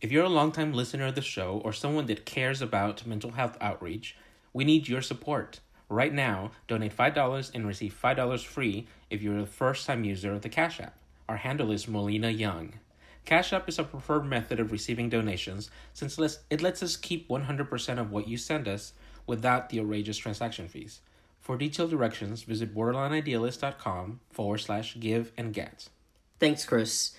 If you're a longtime listener of the show or someone that cares about mental health outreach, we need your support. Right now, donate $5 and receive $5 free if you're a first time user of the Cash App. Our handle is Molina Young. Cash App is a preferred method of receiving donations since it lets us keep 100% of what you send us without the outrageous transaction fees. For detailed directions, visit borderlineidealist.com forward slash give and get. Thanks, Chris.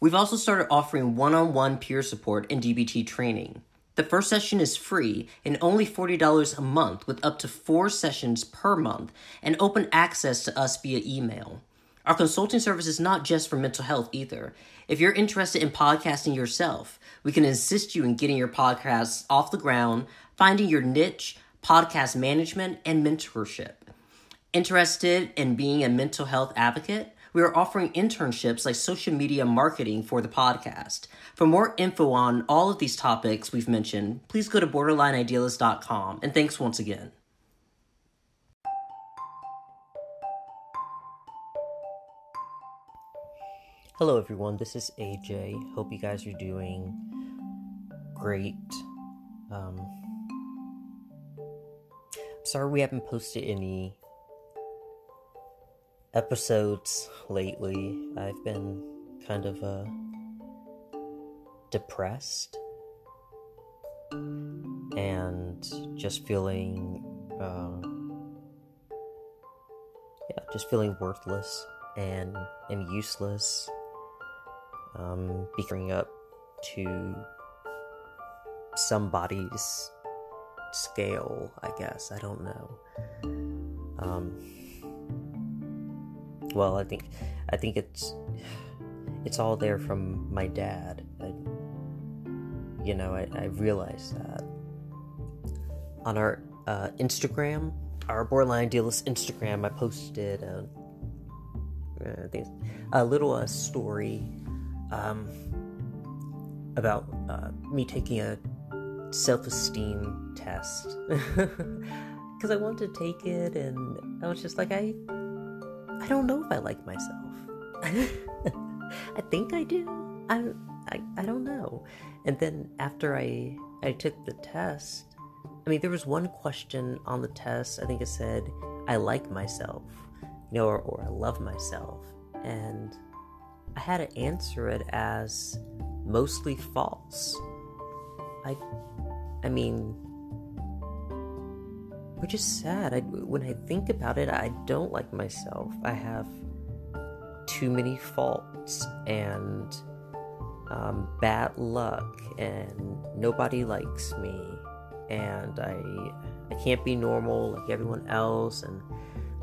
We've also started offering one on one peer support and DBT training. The first session is free and only $40 a month with up to four sessions per month and open access to us via email. Our consulting service is not just for mental health either. If you're interested in podcasting yourself, we can assist you in getting your podcasts off the ground, finding your niche, podcast management, and mentorship. Interested in being a mental health advocate? We are offering internships like social media marketing for the podcast. For more info on all of these topics we've mentioned, please go to borderlineidealist.com. And thanks once again. Hello, everyone. This is AJ. Hope you guys are doing great. Um, sorry we haven't posted any episodes lately, I've been kind of uh, depressed and just feeling, uh, yeah, just feeling worthless and and useless. Um, being up to somebody's scale, I guess. I don't know. Um, well, I think I think it's it's all there from my dad. I, you know, I, I realized that on our uh, Instagram, our Borderline Idealist Instagram, I posted a, uh, a little uh, story um, about uh, me taking a self-esteem test because I wanted to take it, and I was just like, I I don't know if I like myself. I think I do. I, I I don't know. And then after I I took the test, I mean there was one question on the test. I think it said I like myself, you know, or, or I love myself, and I had to answer it as mostly false. I I mean which is sad. I, when I think about it, I don't like myself. I have too many faults and um, bad luck, and nobody likes me, and I I can't be normal like everyone else, and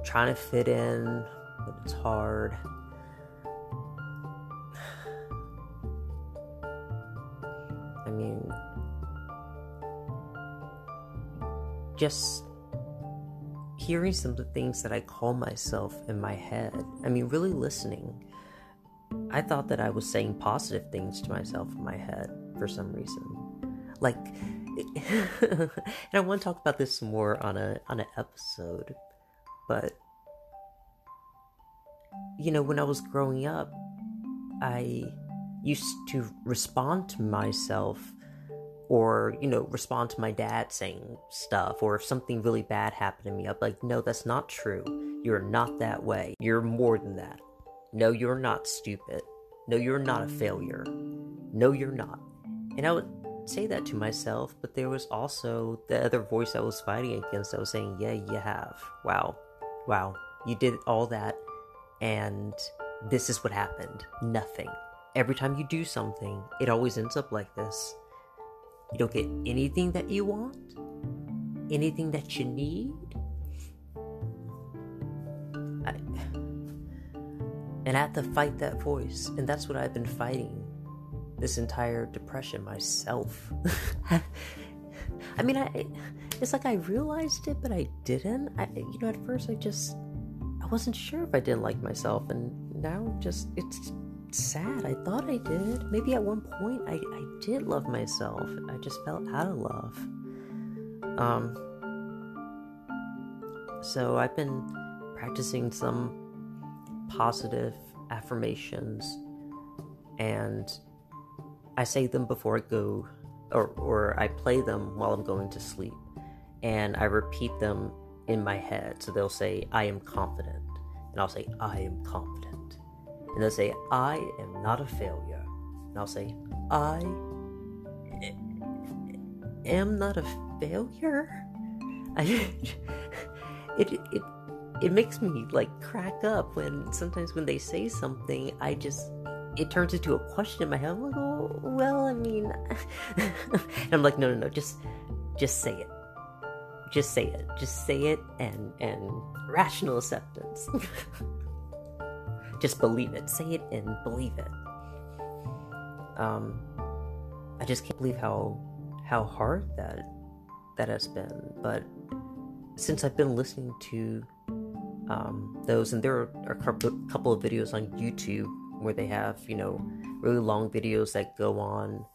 trying to fit in, but it's hard. I mean, just hearing some of the things that I call myself in my head. I mean, really listening. I thought that I was saying positive things to myself in my head for some reason. Like, and I want to talk about this more on a on an episode, but you know, when I was growing up, I used to respond to myself or you know respond to my dad saying stuff or if something really bad happened to me i'm like no that's not true. You're not that way. You're more than that. No you're not stupid. No you're not a failure. No you're not. And i would say that to myself but there was also the other voice i was fighting against i was saying yeah you have. Wow. Wow. You did all that and this is what happened. Nothing. Every time you do something it always ends up like this you don't get anything that you want, anything that you need. I, and I have to fight that voice, and that's what I've been fighting this entire depression myself. I mean, I it's like I realized it, but I didn't. I, you know, at first I just I wasn't sure if I didn't like myself, and now just it's sad. I thought I did. Maybe at one point I, I did love myself. I just felt out of love. Um, so I've been practicing some positive affirmations and I say them before I go, or, or I play them while I'm going to sleep, and I repeat them in my head. So they'll say, I am confident, and I'll say, I am confident. And they'll say, I am not a failure. And I'll say, I am not a failure. I, it, it, it makes me like crack up when sometimes when they say something, I just it turns into a question in my head. I'm like, oh, well, I mean, and I'm like, no, no, no, just, just say it, just say it, just say it, and and rational acceptance. just believe it, say it, and believe it. Um, I just can't believe how how hard that that has been, but since I've been listening to um, those, and there are a couple of videos on YouTube where they have you know really long videos that go on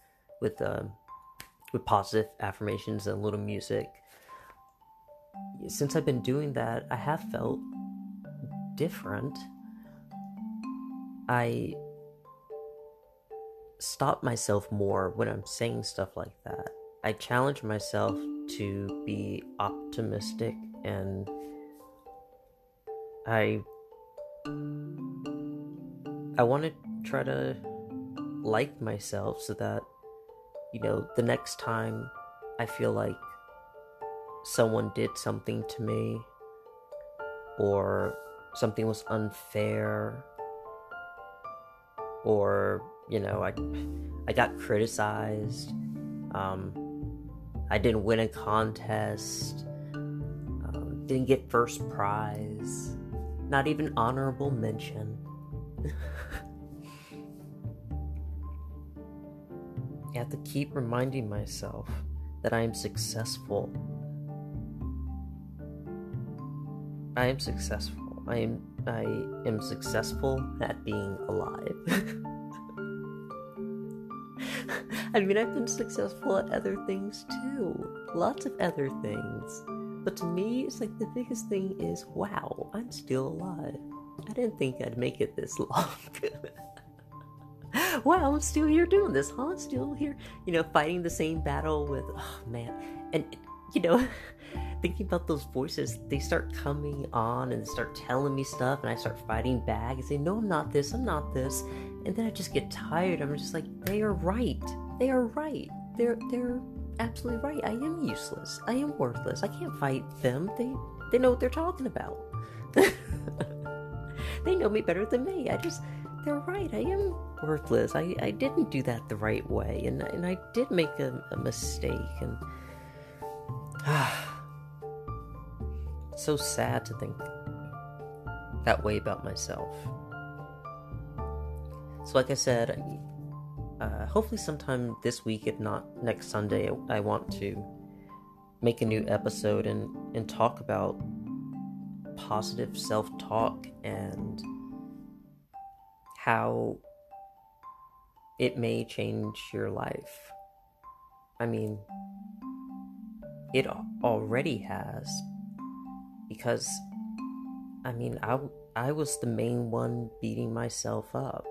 with uh, with positive affirmations and a little music. Since I've been doing that, I have felt different. I stop myself more when I'm saying stuff like that. I challenge myself to be optimistic and I I want to try to like myself so that you know the next time I feel like someone did something to me or something was unfair or you know I I got criticized um, I didn't win a contest um, didn't get first prize not even honorable mention I have to keep reminding myself that I am successful. I am successful. I am I am successful at being alive. I mean, I've been successful at other things too. Lots of other things. But to me, it's like the biggest thing is wow, I'm still alive. I didn't think I'd make it this long. wow, I'm still here doing this, huh? I'm still here, you know, fighting the same battle with, oh man. And, you know, thinking about those voices, they start coming on and start telling me stuff, and I start fighting back and say, no, I'm not this, I'm not this. And then I just get tired. I'm just like, they are right. They are right. They're, they're absolutely right. I am useless. I am worthless. I can't fight them. They, they know what they're talking about. they know me better than me. I just, they're right. I am worthless. I, I didn't do that the right way, and, and I did make a, a mistake, and so sad to think that way about myself. So, like I said, uh, hopefully sometime this week, if not next Sunday, I want to make a new episode and, and talk about positive self talk and how it may change your life. I mean, it already has. Because, I mean, I, I was the main one beating myself up.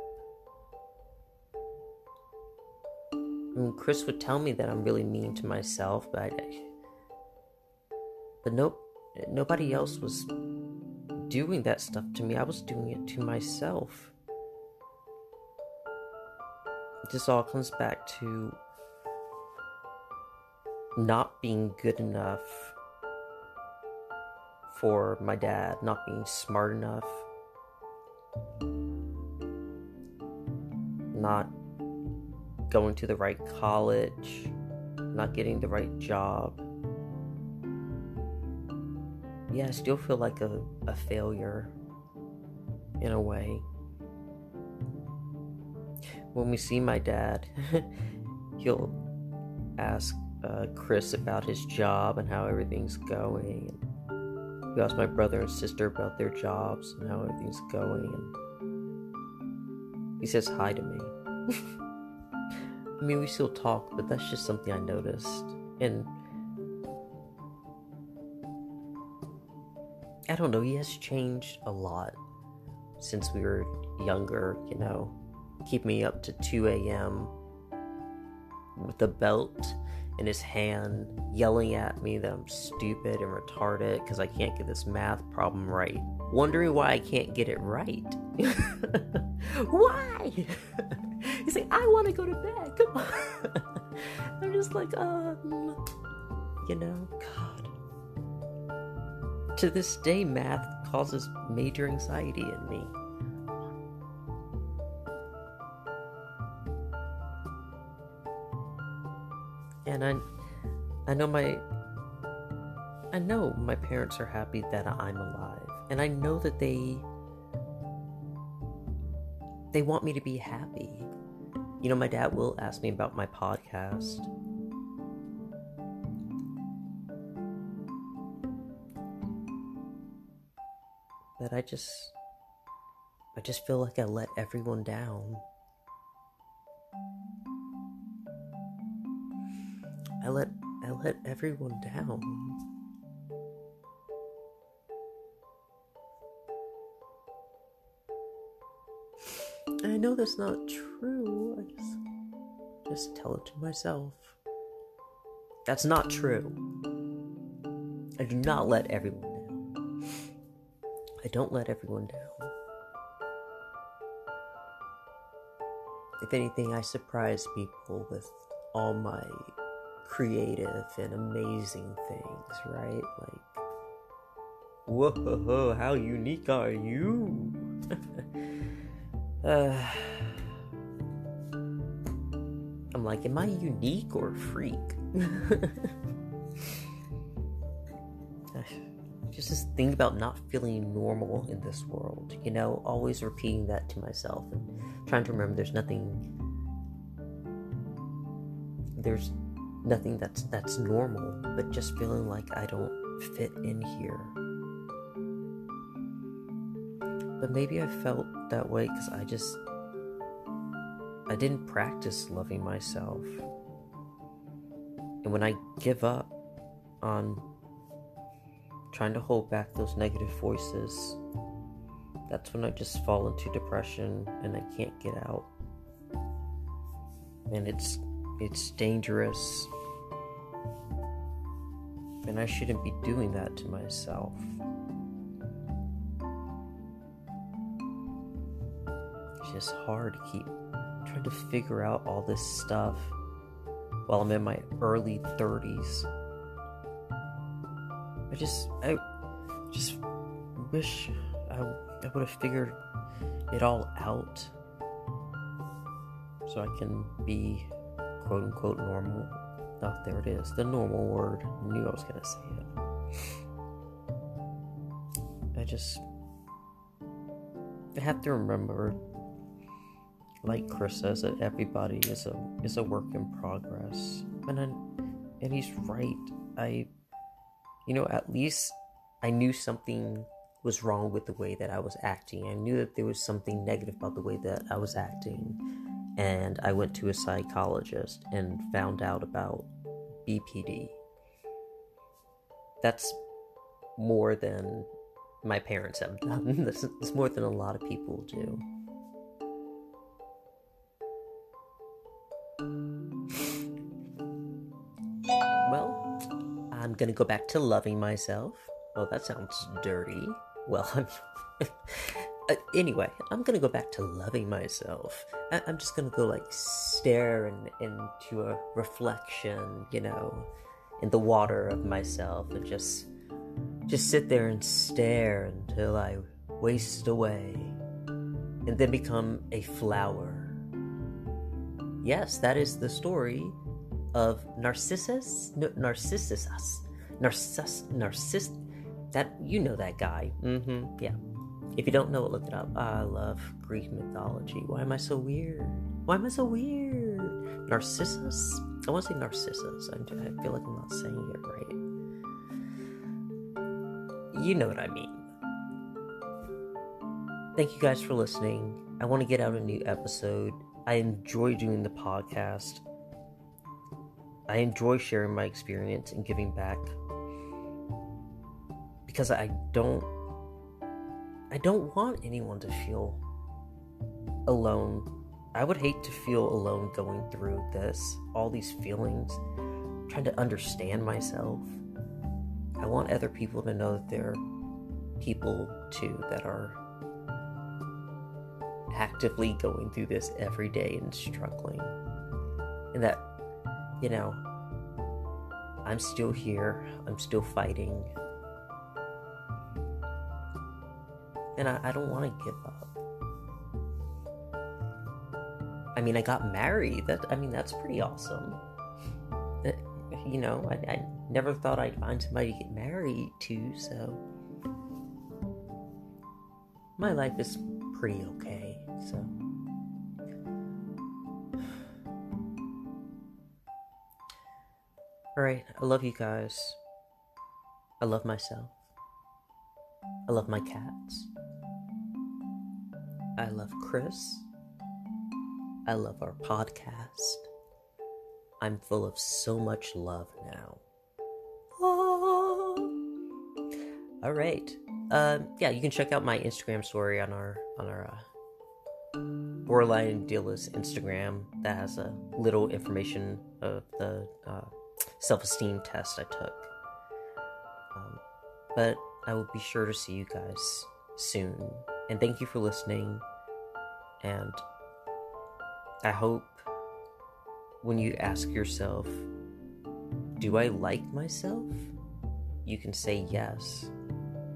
I mean, Chris would tell me that I'm really mean to myself, but I, but nope, nobody else was doing that stuff to me. I was doing it to myself. This all comes back to not being good enough for my dad, not being smart enough, not going to the right college, not getting the right job yeah, I still feel like a, a failure in a way. When we see my dad, he'll ask uh, Chris about his job and how everything's going. And he asks my brother and sister about their jobs and how everything's going. And he says hi to me. I mean, we still talk, but that's just something I noticed. And I don't know, he has changed a lot since we were younger, you know. Keep me up to 2 a.m. with a belt in his hand, yelling at me that I'm stupid and retarded because I can't get this math problem right. Wondering why I can't get it right. why? He's like, I want to go to bed. Come on. I'm just like, um, you know, God. To this day, math causes major anxiety in me. And I, I know my, I know my parents are happy that I'm alive, and I know that they, they want me to be happy. You know, my dad will ask me about my podcast. But I just I just feel like I let everyone down. I let I let everyone down. I know that's not true. I just just tell it to myself. That's not true. I do not let everyone down. I don't let everyone down. If anything, I surprise people with all my creative and amazing things, right? Like, whoa, how unique are you? uh, I'm like, am I unique or a freak? Just this thing about not feeling normal in this world, you know, always repeating that to myself and trying to remember there's nothing there's nothing that's that's normal, but just feeling like I don't fit in here. But maybe I felt that way because I just I didn't practice loving myself. And when I give up on trying to hold back those negative voices, that's when I just fall into depression and I can't get out. And it's it's dangerous. And I shouldn't be doing that to myself. It's just hard to keep trying to figure out all this stuff while I'm in my early 30s. I just, I just wish I, I would have figured it all out so I can be quote unquote normal. Oh, there it is, the normal word. I knew I was gonna say it. I just, I have to remember, like Chris says, that everybody is a is a work in progress, and I, and he's right. I you know, at least I knew something was wrong with the way that I was acting. I knew that there was something negative about the way that I was acting. And I went to a psychologist and found out about BPD. That's more than my parents have done. This is more than a lot of people do. Well, I'm gonna go back to loving myself. Oh, that sounds dirty. Well, I'm. Uh, anyway, I'm gonna go back to loving myself. I- am just gonna go like stare in- into a reflection, you know, in the water of myself, and just just sit there and stare until I waste away, and then become a flower. Yes, that is the story of Narcissus, no, Narcissus, Narcissus, Narciss. That you know that guy. Mm-hmm. Yeah. If you don't know it, look it up. I love Greek mythology. Why am I so weird? Why am I so weird? Narcissus. I want to say Narcissus. I, feel like I'm not saying it right. You know what I mean. Thank you guys for listening. I want to get out a new episode. I enjoy doing the podcast. I enjoy sharing my experience and giving back because I don't I don't want anyone to feel alone I would hate to feel alone going through this, all these feelings, trying to understand myself. I want other people to know that there are people too that are actively going through this every day and struggling. And that, you know, I'm still here, I'm still fighting. And I, I don't want to give up. I mean, I got married. That I mean, that's pretty awesome. You know, I, I never thought I'd find somebody to get married to, so my life is pretty okay. So, all right, I love you guys. I love myself. I love my cats. I love Chris. I love our podcast. I'm full of so much love now. Ah. All right. Um, yeah, you can check out my Instagram story on our on our uh, Borderline Idealist Instagram. That has a little information of the uh, self-esteem test I took. Um, but I will be sure to see you guys soon. And thank you for listening. And I hope when you ask yourself, do I like myself? You can say yes.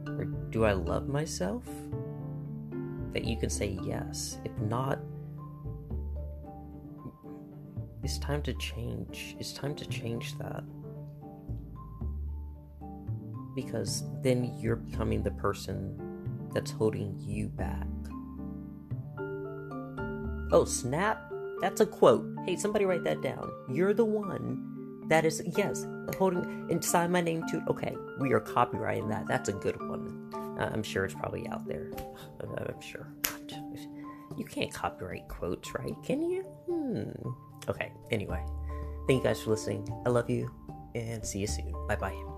Or do I love myself? That you can say yes. If not, it's time to change. It's time to change that. Because then you're becoming the person that's holding you back. Oh, snap! That's a quote. Hey, somebody write that down. You're the one that is, yes, holding and sign my name too. Okay, we are copyrighting that. That's a good one. Uh, I'm sure it's probably out there. I'm sure. You can't copyright quotes, right? Can you? Hmm. Okay, anyway. Thank you guys for listening. I love you, and see you soon. Bye bye.